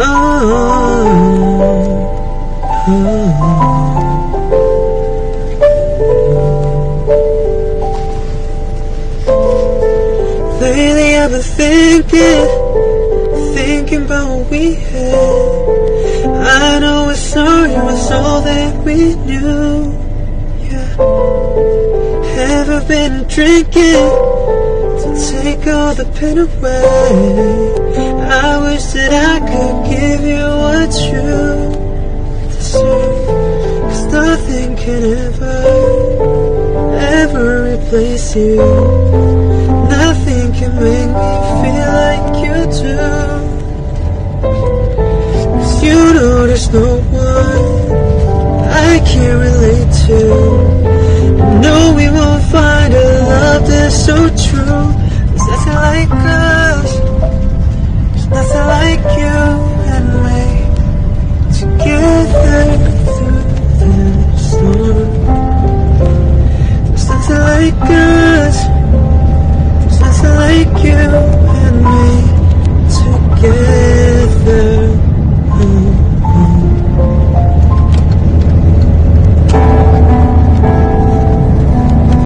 Lately I've been thinking, thinking about what we had. I know it's sorry you, I saw that we knew. Yeah. Have I been drinking to take all the pain away? I wish that I could can ever, ever replace you. Nothing can make me feel like you do. Cause you know there's no one I can